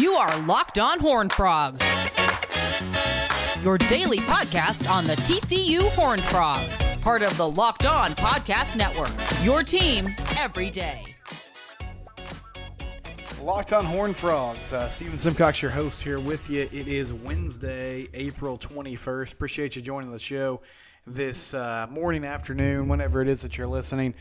You are Locked On Horn Frogs, your daily podcast on the TCU Horn Frogs, part of the Locked On Podcast Network. Your team every day. Locked on Horn Frogs. Uh, Steven Simcox, your host, here with you. It is Wednesday, April 21st. Appreciate you joining the show this uh, morning, afternoon, whenever it is that you're listening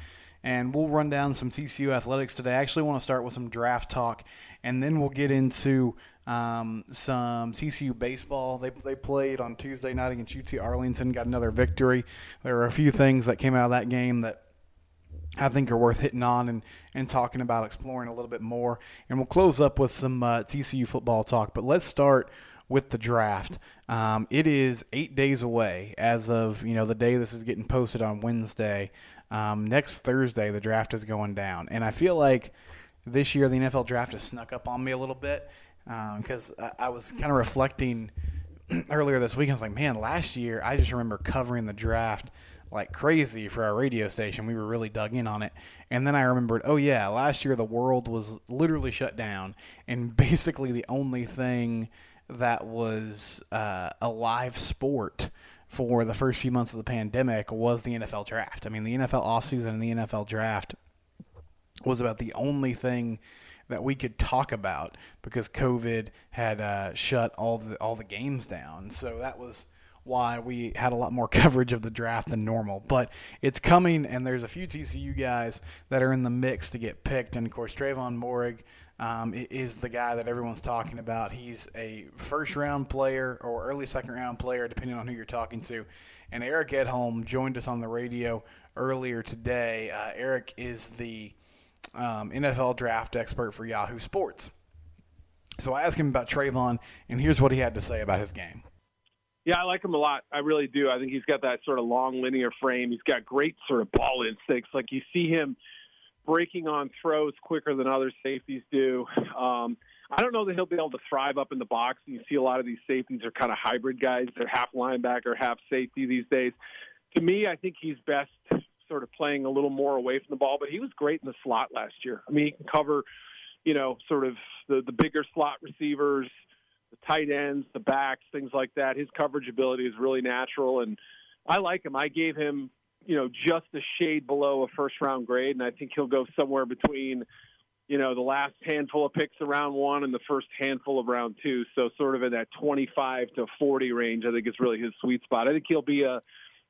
and we'll run down some TCU athletics today. I actually want to start with some draft talk, and then we'll get into um, some TCU baseball. They, they played on Tuesday night against UT Arlington, got another victory. There were a few things that came out of that game that I think are worth hitting on and, and talking about, exploring a little bit more. And we'll close up with some uh, TCU football talk. But let's start with the draft. Um, it is eight days away as of you know the day this is getting posted on Wednesday. Um, next Thursday, the draft is going down, and I feel like this year the NFL draft has snuck up on me a little bit because um, I, I was kind of reflecting earlier this week. I was like, man, last year I just remember covering the draft like crazy for our radio station. We were really dug in on it. And then I remembered, oh, yeah, last year the world was literally shut down. And basically the only thing that was uh, a live sport for the first few months of the pandemic was the NFL draft. I mean, the NFL offseason and the NFL draft was about the only thing that we could talk about because COVID had uh, shut all the all the games down. So that was why we had a lot more coverage of the draft than normal. But it's coming, and there's a few TCU guys that are in the mix to get picked. And of course, Trevon Moehrig um, is the guy that everyone's talking about. He's a first round player or early second round player, depending on who you're talking to. And Eric Edholm joined us on the radio earlier today. Uh, Eric is the um, NFL draft expert for Yahoo Sports. So I asked him about Trevon, and here's what he had to say about his game. Yeah, I like him a lot. I really do. I think he's got that sort of long linear frame. He's got great sort of ball instincts. Like you see him – breaking on throws quicker than other safeties do. Um, I don't know that he'll be able to thrive up in the box. You see a lot of these safeties are kind of hybrid guys. They're half linebacker, half safety these days. To me, I think he's best sort of playing a little more away from the ball, but he was great in the slot last year. I mean, he can cover, you know, sort of the, the bigger slot receivers, the tight ends, the backs, things like that. His coverage ability is really natural, and I like him. I gave him you know, just a shade below a first round grade, and I think he'll go somewhere between, you know, the last handful of picks of round one and the first handful of round two. So sort of in that 25 to 40 range, I think is really his sweet spot. I think he'll be a,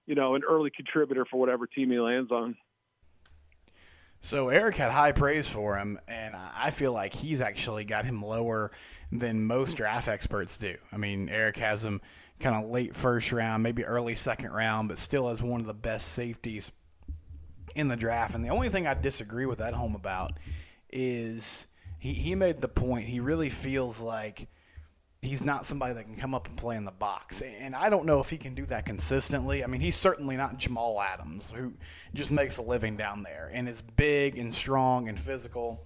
you know, an early contributor for whatever team he lands on. So Eric had high praise for him, and I feel like he's actually got him lower than most draft experts do. I mean, Eric has him kind of late first round, maybe early second round, but still as one of the best safeties in the draft. And the only thing I disagree with Edholm about is he, he made the point he really feels like he's not somebody that can come up and play in the box. And I don't know if he can do that consistently. I mean, he's certainly not Jamal Adams, who just makes a living down there and is big and strong and physical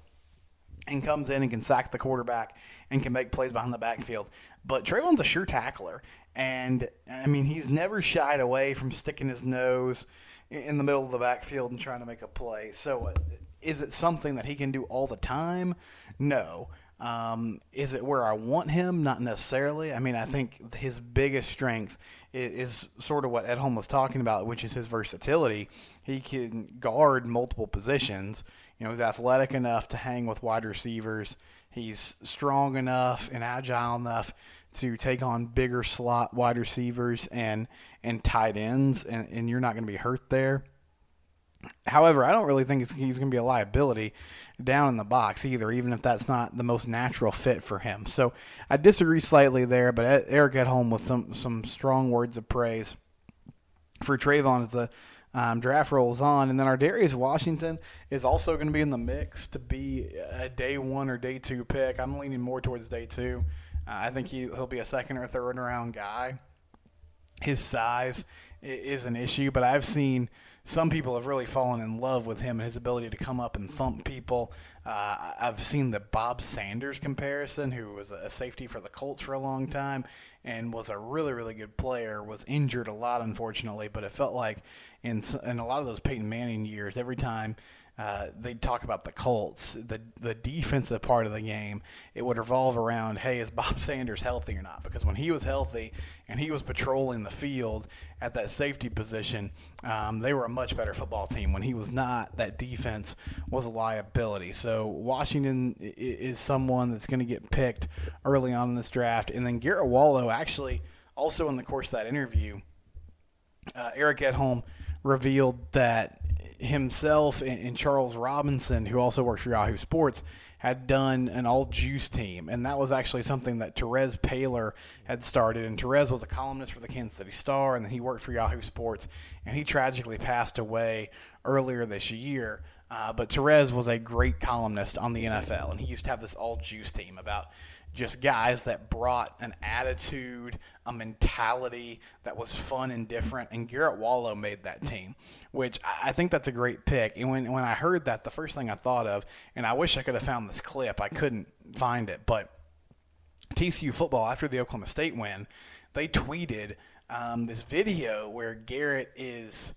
and comes in and can sack the quarterback and can make plays behind the backfield. But Trevon's a sure tackler, and I mean, he's never shied away from sticking his nose in the middle of the backfield and trying to make a play. So, uh, is it something that he can do all the time? No. Um, is it where I want him? Not necessarily. I mean, I think his biggest strength is, is, sort of what Edholm was talking about, which is his versatility. He can guard multiple positions. You know, he's athletic enough to hang with wide receivers. He's strong enough and agile enough to take on bigger slot wide receivers and and tight ends, and, and you're not going to be hurt there. However, I don't really think he's going to be a liability down in the box either, even if that's not the most natural fit for him. So I disagree slightly there, but Eric Edholm with some some strong words of praise for Trevon as the um, draft rolls on, and then Ar'Darius Washington is also going to be in the mix to be a day one or day two pick. I'm leaning more towards day two. Uh, I think he, he'll be a second or third round guy. His size is an issue, but I've seen some people have really fallen in love with him and his ability to come up and thump people. Uh, I've seen the Bob Sanders comparison, who was a safety for the Colts for a long time and was a really, really good player. Was injured a lot, unfortunately, but it felt like in in a lot of those Peyton Manning years, every time uh, they'd talk about the Colts, the the defensive part of the game. It would revolve around, hey, is Bob Sanders healthy or not? Because when he was healthy and he was patrolling the field at that safety position, um, they were a much better football team. When he was not, that defense was a liability. So Washington is someone that's going to get picked early on in this draft, and then Garrett Wallow actually also in the course of that interview, uh, Eric Edholm revealed that himself and, and, Charles Robinson, who also works for Yahoo Sports, had done an all juice team. And that was actually something that Terez Paylor had started. And Terez was a columnist for the Kansas City Star, and then he worked for Yahoo Sports. And he tragically passed away earlier this year. Uh, but Terez was a great columnist on the NFL, and he used to have this all juice team about just guys that brought an attitude, a mentality that was fun and different. And Garrett Wallow made that team, which I think that's a great pick. And when, when I heard that, the first thing I thought of, and I wish I could have found this clip, I couldn't find it, but TCU football, after the Oklahoma State win, they tweeted um, this video where Garrett is.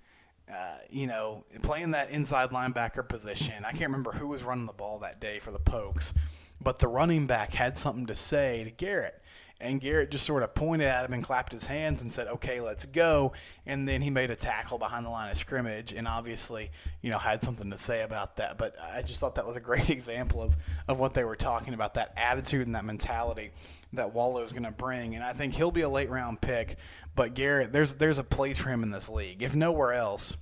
Uh, you know, playing that inside linebacker position. I can't remember who was running the ball that day for the Pokes, but the running back had something to say to Garrett. And Garrett just sort of pointed at him and clapped his hands and said, "Okay, let's go." And then he made a tackle behind the line of scrimmage, and obviously, you know, had something to say about that. But I just thought that was a great example of of what they were talking about that attitude and that mentality that Wallow's going to bring. And I think he'll be a late round pick. But Garrett, there's there's a place for him in this league, if nowhere else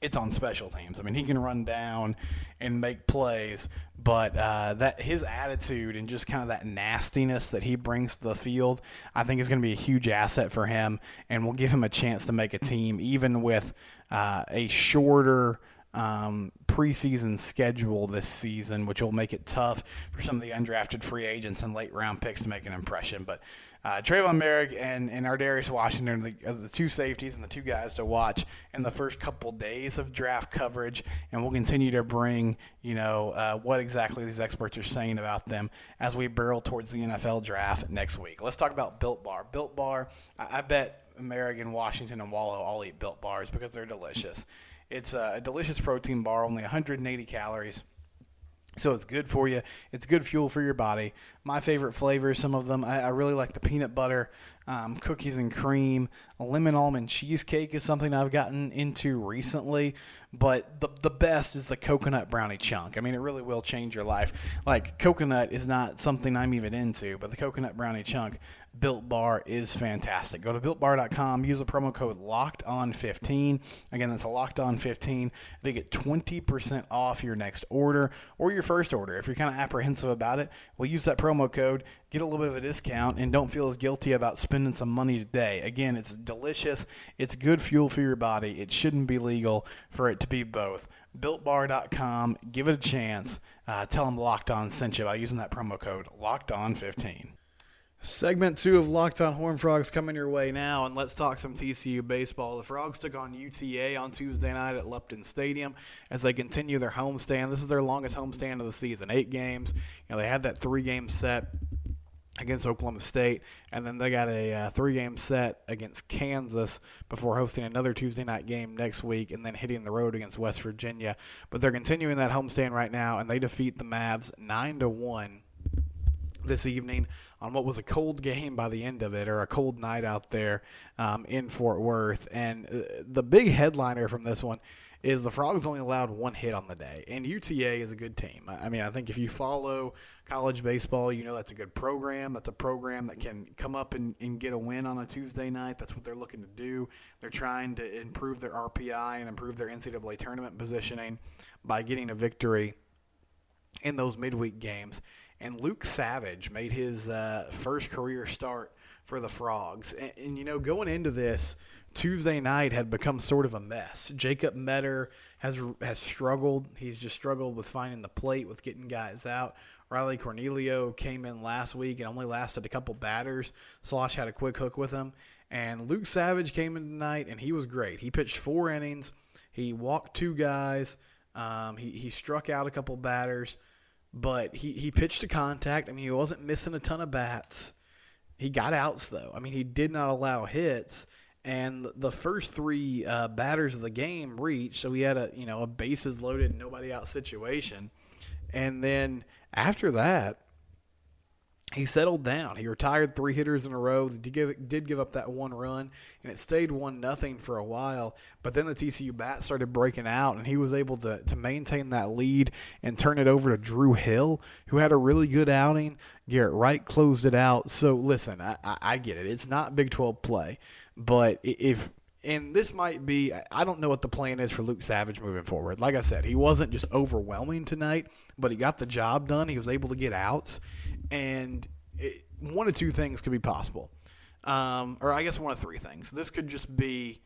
it's on special teams. I mean, he can run down and make plays, but uh, that his attitude and just kind of that nastiness that he brings to the field, I think is going to be a huge asset for him, and will give him a chance to make a team, even with uh, a shorter um, preseason schedule this season, which will make it tough for some of the undrafted free agents and late round picks to make an impression. But uh, Tre'von Moehrig and, and Ar'Darius Washington are the, are the, two safeties and the two guys to watch in the first couple days of draft coverage, and we'll continue to bring you know uh, what exactly these experts are saying about them as we barrel towards the NFL draft next week. Let's talk about Built Bar. Built Bar, I, I bet Moehrig and Washington and Wallow all eat Built Bars because they're delicious. It's a delicious protein bar, only 180 calories. So it's good for you. It's good fuel for your body. My favorite flavors, some of them, I, I really like the peanut butter, um, cookies and cream. Lemon almond cheesecake is something I've gotten into recently, but the the best is the coconut brownie chunk. I mean, it really will change your life. Like coconut is not something I'm even into, but the coconut brownie chunk Built Bar is fantastic. Go to builtbar.com, use the promo code locked on 15. Again, that's a locked on 15 to get 20% off your next order or your first order. If you're kind of apprehensive about it, we'll use that promo code, get a little bit of a discount, and don't feel as guilty about spending some money today. Again, it's delicious, it's good fuel for your body. It shouldn't be legal for it to be both. BuiltBar.com, give it a chance. Uh, tell them Locked On sent you by using that promo code Locked On 15. Segment two of Locked On Horn Frogs coming your way now, and let's talk some TCU baseball. The Frogs took on UTA on Tuesday night at Lupton Stadium as they continue their homestand. This is their longest homestand of the season, eight games. You know they had that three-game set against Oklahoma State, and then they got a uh, three-game set against Kansas before hosting another Tuesday night game next week, and then hitting the road against West Virginia. But they're continuing that homestand right now, and they defeat the Mavs nine to one this evening on what was a cold game by the end of it, or a cold night out there um, in Fort Worth. And uh, the big headliner from this one is the Frogs only allowed one hit on the day, and UTA is a good team. I mean, I think if you follow college baseball, you know that's a good program. That's a program that can come up and, and get a win on a Tuesday night. That's what they're looking to do. They're trying to improve their RPI and improve their NCAA tournament positioning by getting a victory in those midweek games and Luke Savage made his uh, first career start for the Frogs. And, and, you know, going into this, Tuesday night had become sort of a mess. Jacob Meador has has struggled. He's just struggled with finding the plate, with getting guys out. Riley Cornelio came in last week and only lasted a couple batters. Saarloos had a quick hook with him. And Luke Savage came in tonight, and he was great. He pitched four innings. He walked two guys. Um, he, he struck out a couple batters but he, he pitched to contact. I mean, he wasn't missing a ton of bats. He got outs, though. I mean, he did not allow hits. and the first three uh, batters of the game reached. So he had a you know a bases loaded, nobody out situation, and then after that, he settled down. He retired three hitters in a row. Did give, did give up that one run, and it stayed one nothing for a while. But then the TCU bat started breaking out, and he was able to to maintain that lead and turn it over to Drew Hill, who had a really good outing. Garrett Wright closed it out. So listen, I, I, I get it. It's not Big 12 play, but if and this might be I don't know what the plan is for Luke Savage moving forward. Like I said, he wasn't just overwhelming tonight, but he got the job done. He was able to get outs, and it, one of two things could be possible, um, or I guess one of three things. This could just be,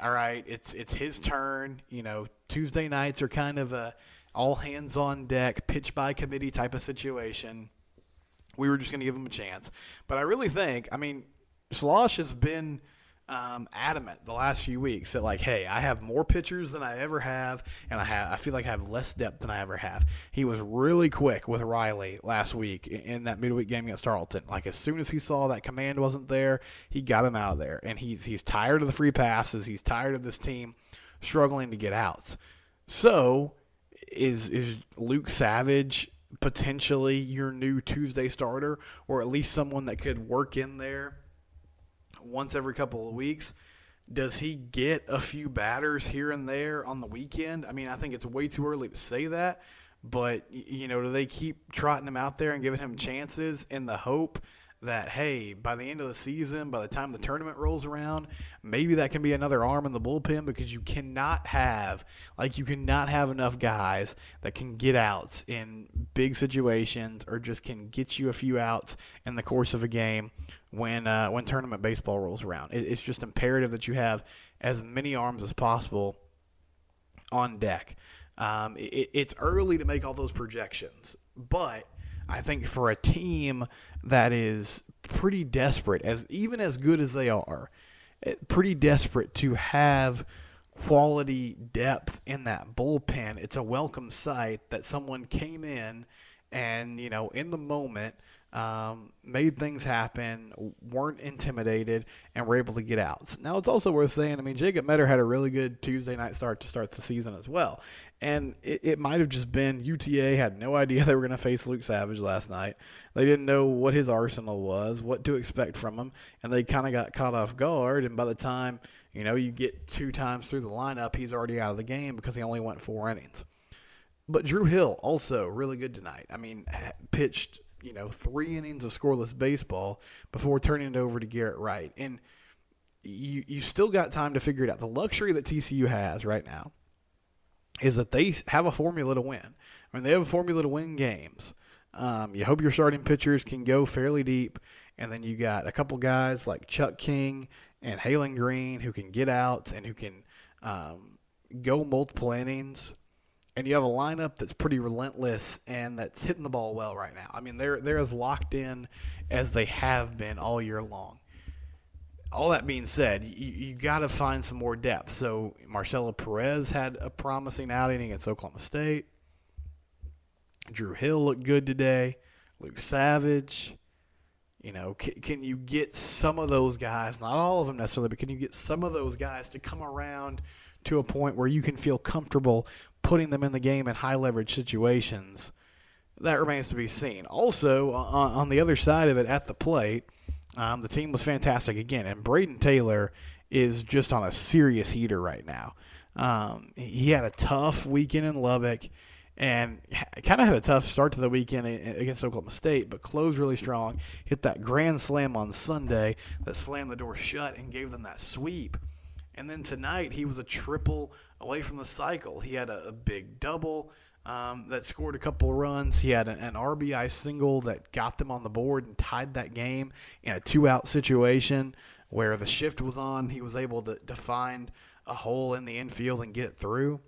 all right, it's it's his turn. You know, Tuesday nights are kind of a all hands on deck, pitch by committee type of situation. We were just going to give him a chance, but I really think, I mean, Saarloos has been um, adamant the last few weeks that like, hey, I have more pitchers than I ever have, and I have I feel like I have less depth than I ever have. He was really quick with Riley last week in that midweek game against Tarleton. Like as soon as he saw that command wasn't there, he got him out of there, and he's he's tired of the free passes. He's tired of this team struggling to get outs. So is is Luke Savage potentially your new Tuesday starter, or at least someone that could work in there? Once every couple of weeks. Does he get a few batters here and there on the weekend? I mean, I think it's way too early to say that, but you know, do they keep trotting him out there and giving him chances in the hope that hey, by the end of the season, by the time the tournament rolls around, maybe that can be another arm in the bullpen because you cannot have like you cannot have enough guys that can get outs in big situations or just can get you a few outs in the course of a game when uh, when tournament baseball rolls around. It, it's just imperative that you have as many arms as possible on deck. Um, it, it's early to make all those projections, but I think for a team that is pretty desperate, as even as good as they are, eh, pretty desperate to have quality depth in that bullpen, it's a welcome sight that someone came in and you know in the moment um, made things happen, weren't intimidated, and were able to get out. Now, it's also worth saying, I mean, Jacob Meador had a really good Tuesday night start to start the season as well. And it, it might have just been UTA had no idea they were going to face Luke Savage last night. They didn't know what his arsenal was, what to expect from him, and they kind of got caught off guard. And by the time, you know, you get two times through the lineup, he's already out of the game because he only went four innings. But Drew Hill also really good tonight. I mean, pitched you know, three innings of scoreless baseball before turning it over to Garrett Wright. And you you still got time to figure it out. The luxury that TCU has right now is that they have a formula to win. I mean, they have a formula to win games. Um, you hope your starting pitchers can go fairly deep, and then you got a couple guys like Chuck King and Haylen Green who can get out and who can um, go multiple innings and you have a lineup that's pretty relentless and that's hitting the ball well right now. I mean, they're they're as locked in as they have been all year long. All that being said, you, you got to find some more depth. So Marcelo Perez had a promising outing against Oklahoma State. Drew Hill looked good today. Luke Savage. You know, can, can you get some of those guys, not all of them necessarily, but can you get some of those guys to come around to a point where you can feel comfortable putting them in the game in high leverage situations, that remains to be seen. Also, on, on the other side of it, at the plate, um, the team was fantastic again, and Brayden Taylor is just on a serious heater right now. Um, he had a tough weekend in Lubbock and kind of had a tough start to the weekend against Oklahoma State, but closed really strong. Hit that grand slam on Sunday that slammed the door shut and gave them that sweep. And then tonight he was a triple away from the cycle. He had a, a big double um, that scored a couple runs. He had an, RBI single that got them on the board and tied that game in a two out situation where the shift was on. He was able to, to find a hole in the infield and get it through.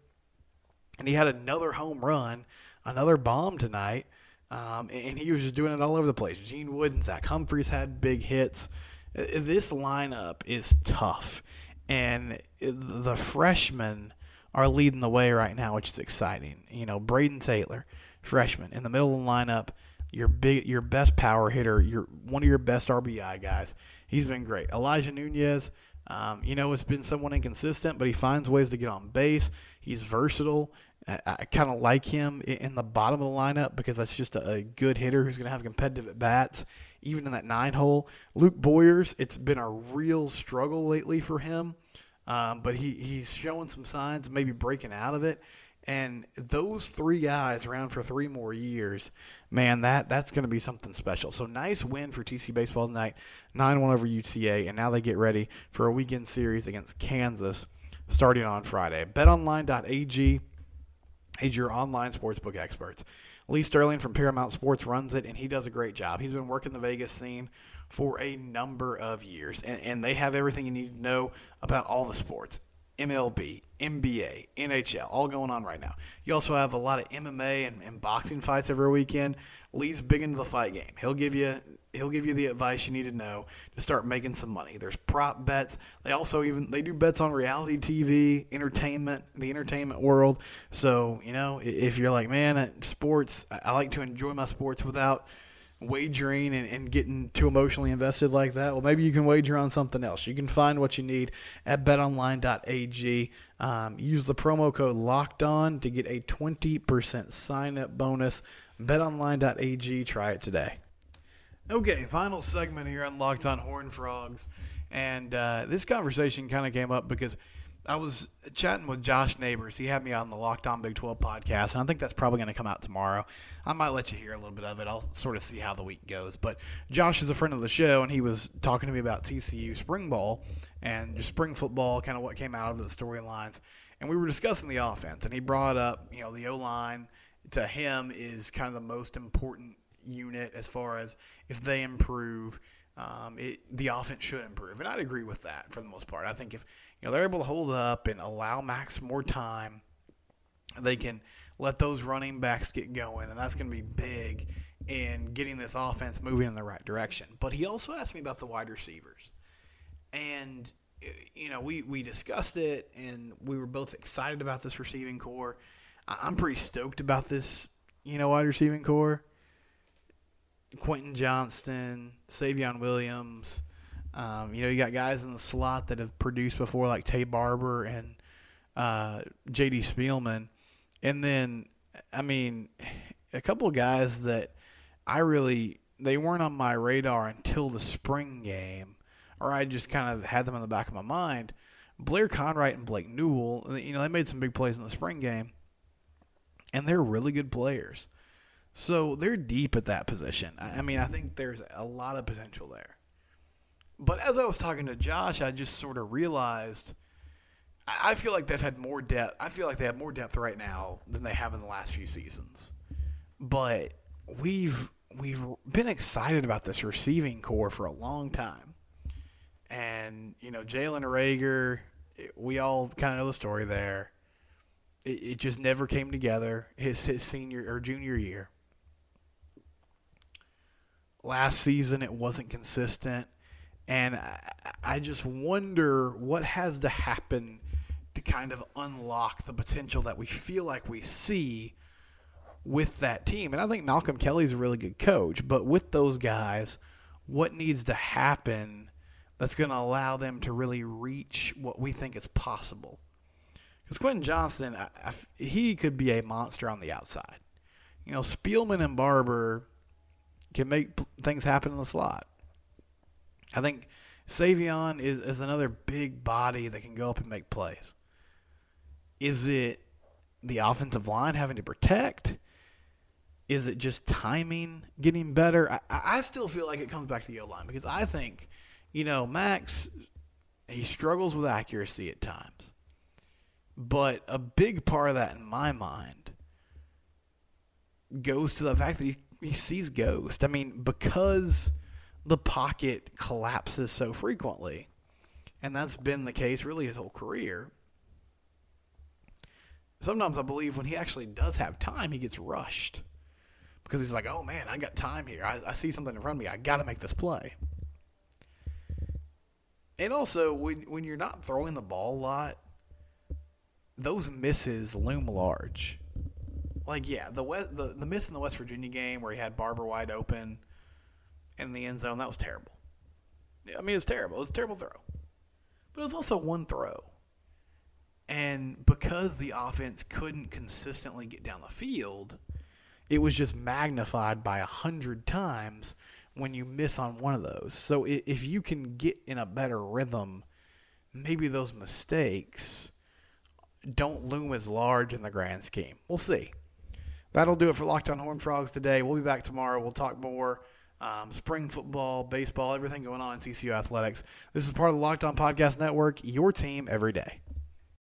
And he had another home run, another bomb tonight. Um, and he was just doing it all over the place. Gene Wood and Zach Humphreys had big hits. This lineup is tough and the freshmen are leading the way right now, which is exciting. You know, Brayden Taylor, freshman in the middle of the lineup, your big, your best power hitter, your one of your best RBI guys. He's been great. Elijah Nunez, Um, you know, it's been somewhat inconsistent, but he finds ways to get on base. He's versatile. I, I kind of like him in the bottom of the lineup because that's just a, a good hitter who's going to have competitive at bats, even in that nine hole. Luke Boyers, it's been a real struggle lately for him, um, but he, he's showing some signs maybe breaking out of it. And those three guys around for three more years, man, that that's going to be something special. So nice win for TC baseball tonight, nine one over UTA, and now they get ready for a weekend series against Kansas starting on Friday. BetOnline.ag is your online sportsbook experts. Lee Sterling from Paramount Sports runs it, and he does a great job. He's been working the Vegas scene for a number of years, and, and they have everything you need to know about all the sports. MLB, NBA, NHL, all going on right now. You also have a lot of MMA and, and, boxing fights every weekend. Lee's big into the fight game. He'll give you he'll give you the advice you need to know to start making some money. There's prop bets. They also even they do bets on reality TV, entertainment, the entertainment world. So you know if you're like, man, sports, I like to enjoy my sports without wagering and, and, getting too emotionally invested like that, well, maybe you can wager on something else. You can find what you need at betonline.ag. Um, use the promo code locked on to get a 20% sign up bonus. Betonline.ag. Try it today. Okay, final segment here on Locked on Horn Frogs. And uh, this conversation kind of came up because I was chatting with Josh Neighbors. He had me on the Locked On Big 12 podcast, and I think that's probably going to come out tomorrow. I might let you hear a little bit of it. I'll sort of see how the week goes. But Josh is a friend of the show, and he was talking to me about TCU spring ball and just spring football, kind of what came out of the storylines. And we were discussing the offense, and he brought up, you know, the O line to him is kind of the most important unit as far as if they improve – um, it, the offense should improve. And I'd agree with that for the most part. I think if you know they're able to hold up and allow Max more time, they can let those running backs get going, and that's going to be big in getting this offense moving in the right direction. But he also asked me about the wide receivers, and you know we we discussed it, and we were both excited about this receiving corps. I'm pretty stoked about this, you know, wide receiving corps. Quentin Johnston, Savion Williams. Um, you know, you got guys in the slot that have produced before, like Taye Barber and uh, J.D. Spielman. And then, I mean, a couple of guys that I really they weren't on my radar until the spring game, or I just kind of had them in the back of my mind. Blair Conwright and Blake Nowell, you know, they made some big plays in the spring game, and they're really good players. So they're deep at that position. I mean, I think there's a lot of potential there. But as I was talking to Josh, I just sort of realized I feel like they've had more depth. I feel like they have more depth right now than they have in the last few seasons. But we've we've been excited about this receiving corps for a long time. And, you know, Jalen Reagor, we all kind of know the story there. It, it just never came together his, his senior or junior year. Last season, it wasn't consistent. And I just wonder what has to happen to kind of unlock the potential that we feel like we see with that team. And I think Malcolm Kelly's a really good coach, but with those guys, what needs to happen that's going to allow them to really reach what we think is possible? Because Quentin Johnston, I, I, he could be a monster on the outside. You know, Spielman and Barber can make things happen in the slot. I think Savion is, is another big body that can go up and make plays. Is it the offensive line having to protect? Is it just timing getting better? I, I still feel like it comes back to the O line because I think, you know, Max, he struggles with accuracy at times. But a big part of that in my mind goes to the fact that he he sees ghosts. I mean, because the pocket collapses so frequently, and that's been the case really his whole career. Sometimes I believe when he actually does have time, he gets rushed because he's like, "Oh man, I got time here. I, I see something in front of me. I got to make this play." And also, when when you're not throwing the ball a lot, those misses loom large like yeah, the West, the the miss in the West Virginia game where he had Barber wide open in the end zone, that was terrible. Yeah, I mean, it was terrible. It was a terrible throw. but it was also one throw. And because the offense couldn't consistently get down the field, it was just magnified by a hundred times when you miss on one of those. So if you can get in a better rhythm, maybe those mistakes don't loom as large in the grand scheme. We'll see. That'll do it for Locked On Horn Frogs today. We'll be back tomorrow. We'll talk more um, spring football, baseball, everything going on in TCU athletics. This is part of the Locked On Podcast Network, your team every day.